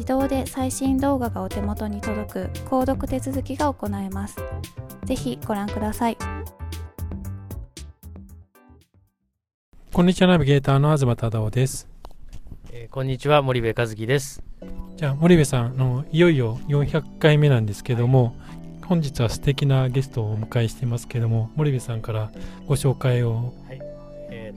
自動で最新動画がお手元に届く購読手続きが行えます。ぜひご覧ください。こんにちは、ナビゲーターの東忠夫です。えー、こんにちは、森部和樹です。じゃあ、森部さんの、いよいよ400回目なんですけども、はい、本日は素敵なゲストをお迎えしてますけども、森部さんからご紹介を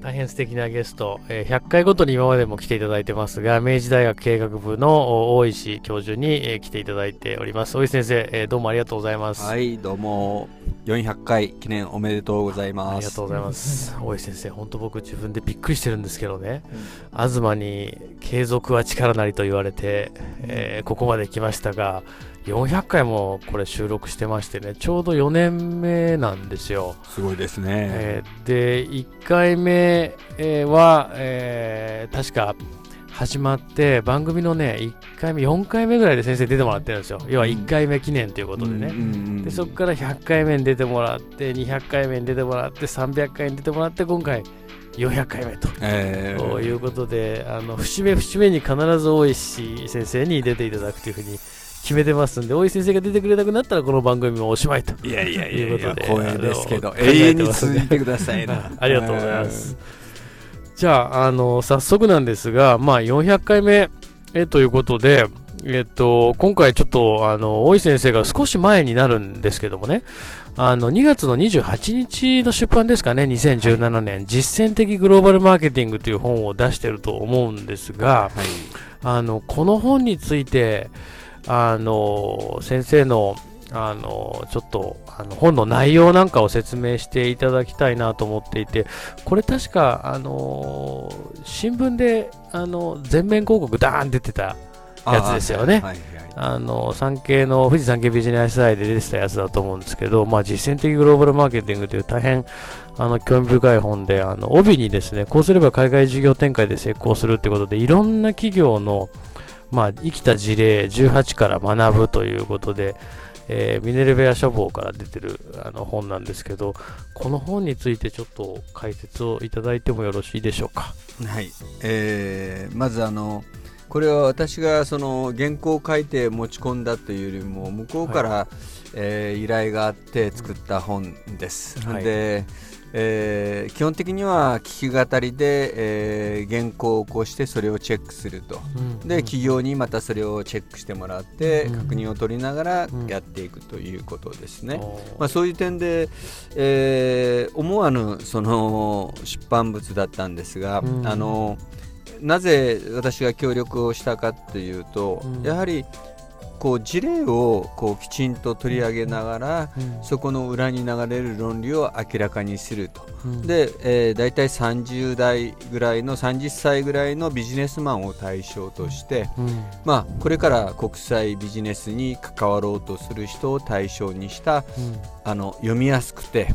大変素敵なゲスト、えー、100回ごとに今までも来ていただいてますが、明治大学経営学部の大石教授に、えー、来ていただいております。大石先生、えー、どうもありがとうございます。はい、どうも。400回記念おめでとうございます。ありがとうございます。大石先生、本当僕自分でびっくりしてるんですけどね、うん、東に継続は力なりと言われて、えー、ここまで来ましたが、400回もこれ収録してましてね、ちょうど4年目なんですよ。すごいですね。えー、で、1回目、は、えー、確か始まって番組のね1回目4回目ぐらいで先生出てもらってるんですよ。要は1回目記念ということでね、でそこから100回目に出てもらって200回目に出てもらって300回に出てもらって今回400回目と、えー、いうことであの節目節目に必ず大石先生に出ていただくというふうに決めてますんで、大石先生が出てくれなくなったら、この番組もおしまいと。いやいやいうことで、光栄ですけど、永遠に続いてくださいな。ありがとうございます。じゃあ、あの、早速なんですが、まあ、400回目えということで、えっと、今回ちょっと、あの、大石先生が少し前になるんですけどもね、あの、2月の28日の出版ですかね、2017年、実践的グローバルマーケティングという本を出してると思うんですが、はい、あの、この本について、あの先生のあのちょっとあの本の内容なんかを説明していただきたいなと思っていて、これ確か、あの新聞であの全面広告ダーン出てたやつですよね。あの産経の富士山系ビジネスアイで出てたやつだと思うんですけど、まあ、実践的グローバルマーケティングという大変あの興味深い本で、あの帯にですね、こうすれば海外事業展開で成功するということで、いろんな企業のまあ、生きた事例18から学ぶということで、えー、ミネルベア書房から出てるあの本なんですけど、この本についてちょっと解説をいただいてもよろしいでしょうか？はい、えー、まずあのこれは私がその原稿を書いて持ち込んだというよりも向こうから、はい、えー、依頼があって作った本です。はい、でえー、基本的には聞き語りで、えー、原稿を起こしてそれをチェックすると、うん、で企業にまたそれをチェックしてもらって、うん、確認を取りながらやっていくということですね、うん、まあ、そういう点で、えー、思わぬその出版物だったんですが、あのなぜ私が協力をしたかというと、やはりこう事例をこうきちんと取り上げながら、そこの裏に流れる論理を明らかにすると、で、えー、大体30代ぐらいの30歳ぐらいのビジネスマンを対象として、まあ、これから国際ビジネスに関わろうとする人を対象にした、あの読みやすくて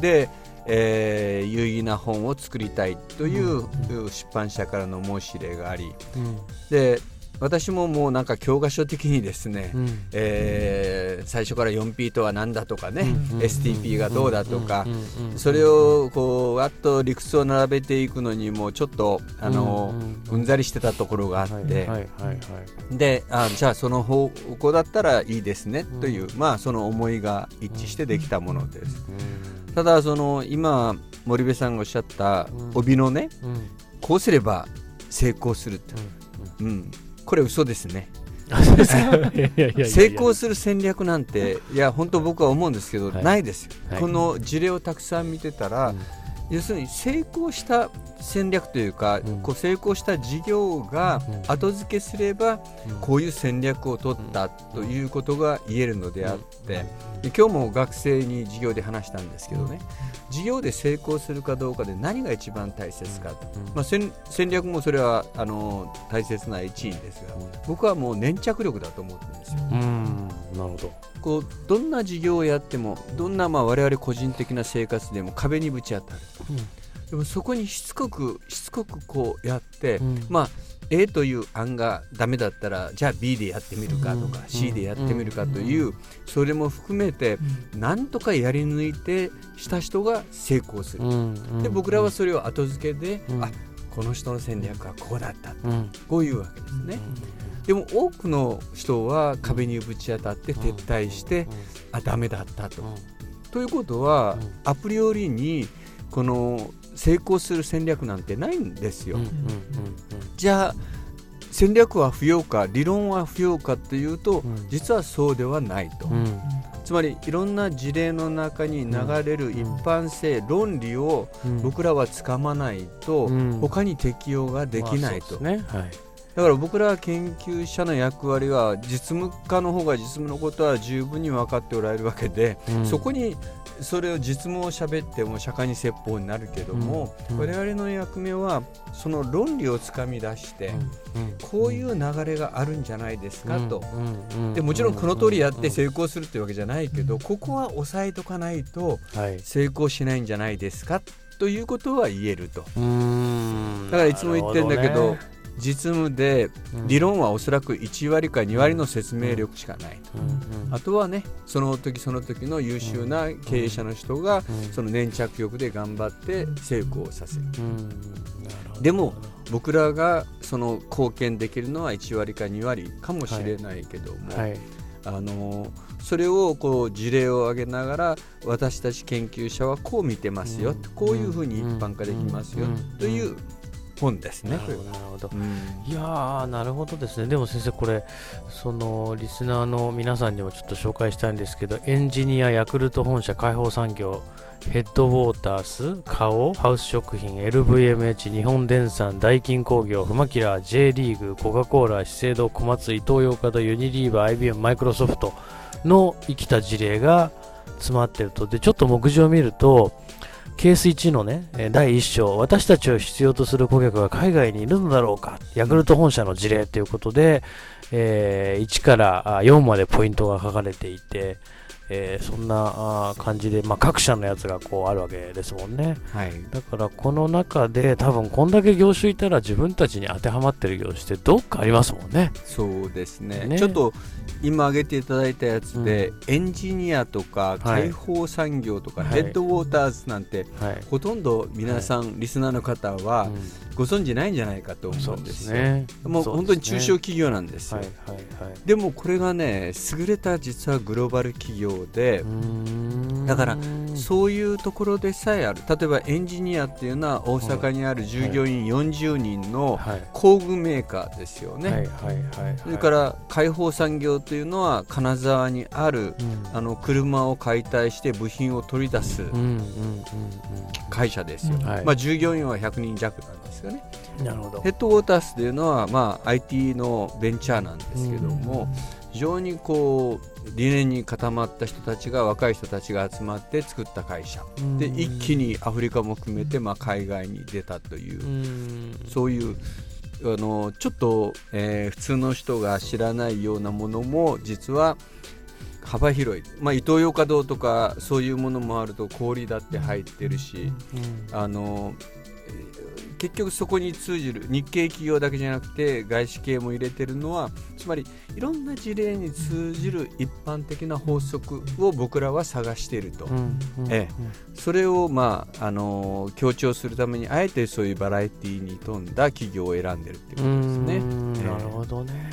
でえー、有意義な本を作りたいという出版社からの申し入れがあり、うん、で私ももうなんか教科書的にですね、うん、えー、最初から 4P とは何だとかね、うん、STP がどうだとか、それをこうわっと理屈を並べていくのにもちょっとあの、うんざりしてたところがあって、であじゃあその方向だったらいいですねという、まあその思いが一致してできたものです。ただその今森部さんがおっしゃった帯のね、こうすれば成功すると、うんこれ嘘ですね。成功する戦略なんていや本当僕は思うんですけど、はい、ないですよ、はい、この事例をたくさん見てたら、うん、要するに成功した戦略というか、うん、こう成功した事業が後付けすれば、こういう戦略を取ったということが言えるのであって、今日も学生に授業で話したんですけどね、事業で成功するかどうかで何が一番大切かと、まあ、戦略もそれはあの大切な一因ですが、僕はもう粘着力だと思ってるんですよ。なるほど。こうどんな事業をやってもどんなまあ我々個人的な生活でも壁にぶち当たると。うんでもそこにしつこくしつこくこうやって、うん、まあ A という案がダメだったらじゃあ B でやってみるかとか、うん、C でやってみるかという、うん、それも含めて、なんとかやり抜いてした人が成功する、で僕らはそれを後付けで、あこの人の戦略はこうだった、こういうわけですね。でも多くの人は壁にぶち当たって撤退して、あダメだったと。ということは、アプリよりにこの成功する戦略なんてないんですよ。じゃあ戦略は不要か理論は不要かというと、うん、実はそうではないと、うん、つまりいろんな事例の中に流れる一般性、うん、論理を僕らはつかまないと、他に適用ができないと。まあね。はい。だから僕ら研究者の役割は実務家の方が実務のことは十分に分かっておられるわけで、そこにそれを実務を喋っても釈迦に説法になるけども、うんうん、我々の役目はその論理をつかみ出して、こういう流れがあるんじゃないですかと、でもちろんこの通りやって成功するというわけじゃないけど、ここは押さえとかないと成功しないんじゃないですかということは言えると。だからいつも言ってるんだけど実務で理論はおそらく1割か2割の説明力しかないと、あとはねその時その時の優秀な経営者の人がその粘着力で頑張って成功させる、でも僕らがその貢献できるのは1割か2割かもしれないけども、はい。はい、あのそれをこう事例を挙げながら私たち研究者はこう見てますよ、こういうふうに一般化できますよ、という本ですね。なるほど、うん、いやなるほどですね。でも先生、これ、そのリスナーの皆さんにもちょっと紹介したいんですけど、エンジニア、ヤクルト本社、解放産業、ヘッドウォータース、カオ、ハウス食品、LVMH、日本電産、ダイキン工業、フマキラー、J リーグ、コカ・コーラ、資生堂、小松、イトーヨーカド、ユニリーバー、IBM、マイクロソフトの生きた事例が詰まってると。で、ちょっと目次を見ると、ケース1のね、第1章、私たちを必要とする顧客は海外にいるのだろうか、ヤクルト本社の事例ということで、えー、1から4までポイントが書かれていて、えー、そんな感じで、まあ、各社のやつがこうあるわけですもんね、はい、だからこの中で多分こんだけ業種いたら自分たちに当てはまってる業種ってどっかありますもんね。そうですね、ね、ちょっと今挙げていただいたやつで、うん、エンジニアとか開放産業とか、ヘッドウォーターズなん。て、はい、ほとんど皆さん、リスナーの方はご存じないんじゃないかと思うんですよ、ね、もう本当に中小企業なんですよ、はいはいはい、でもこれがね優れた実はグローバル企業でだからそういうところでさえある。例えばエンジニアっていうのは大阪にある従業員40人の工具メーカーですよね。それから開放産業というのは金沢にある、あの車を解体して部品を取り出す会社ですよ、まあ、従業員は100人弱なんですよね。なるほど。ヘッドウォータースというのは、まあ、IT のベンチャーなんですけども、非常にこう理念に固まった人たちが若い人たちが集まって作った会社。で一気にアフリカも含めてまあ海外に出たという。そういうあのちょっと、えー、普通の人が知らないようなものも実は幅広い、まあ、イトーヨーカドーとかそういうものもあると氷だって入ってるし、うん、あの結局そこに通じる日系企業だけじゃなくて外資系も入れてるのはつまりいろんな事例に通じる一般的な法則を僕らは探していると、ええ、それを、まあ、あの強調するためにあえてそういうバラエティーに富んだ企業を選んでるってことですね。なるほどね。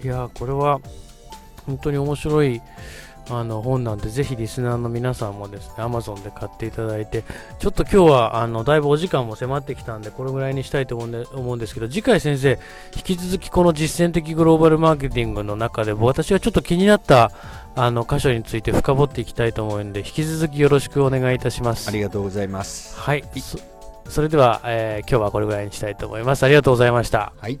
いやこれは本当に面白いあの本なんで、ぜひリスナーの皆さんもですね、Amazon で買っていただいて、ちょっと今日はあのだいぶお時間も迫ってきたんで、これぐらいにしたいと思うんで思うんですけど、次回先生、引き続きこの実践的グローバルマーケティングの中で、私がちょっと気になったあの箇所について深掘っていきたいと思うので、引き続きよろしくお願いいたします。ありがとうございます。はい。そそれでは、えー、今日はこれぐらいにしたいと思います。ありがとうございました。はい。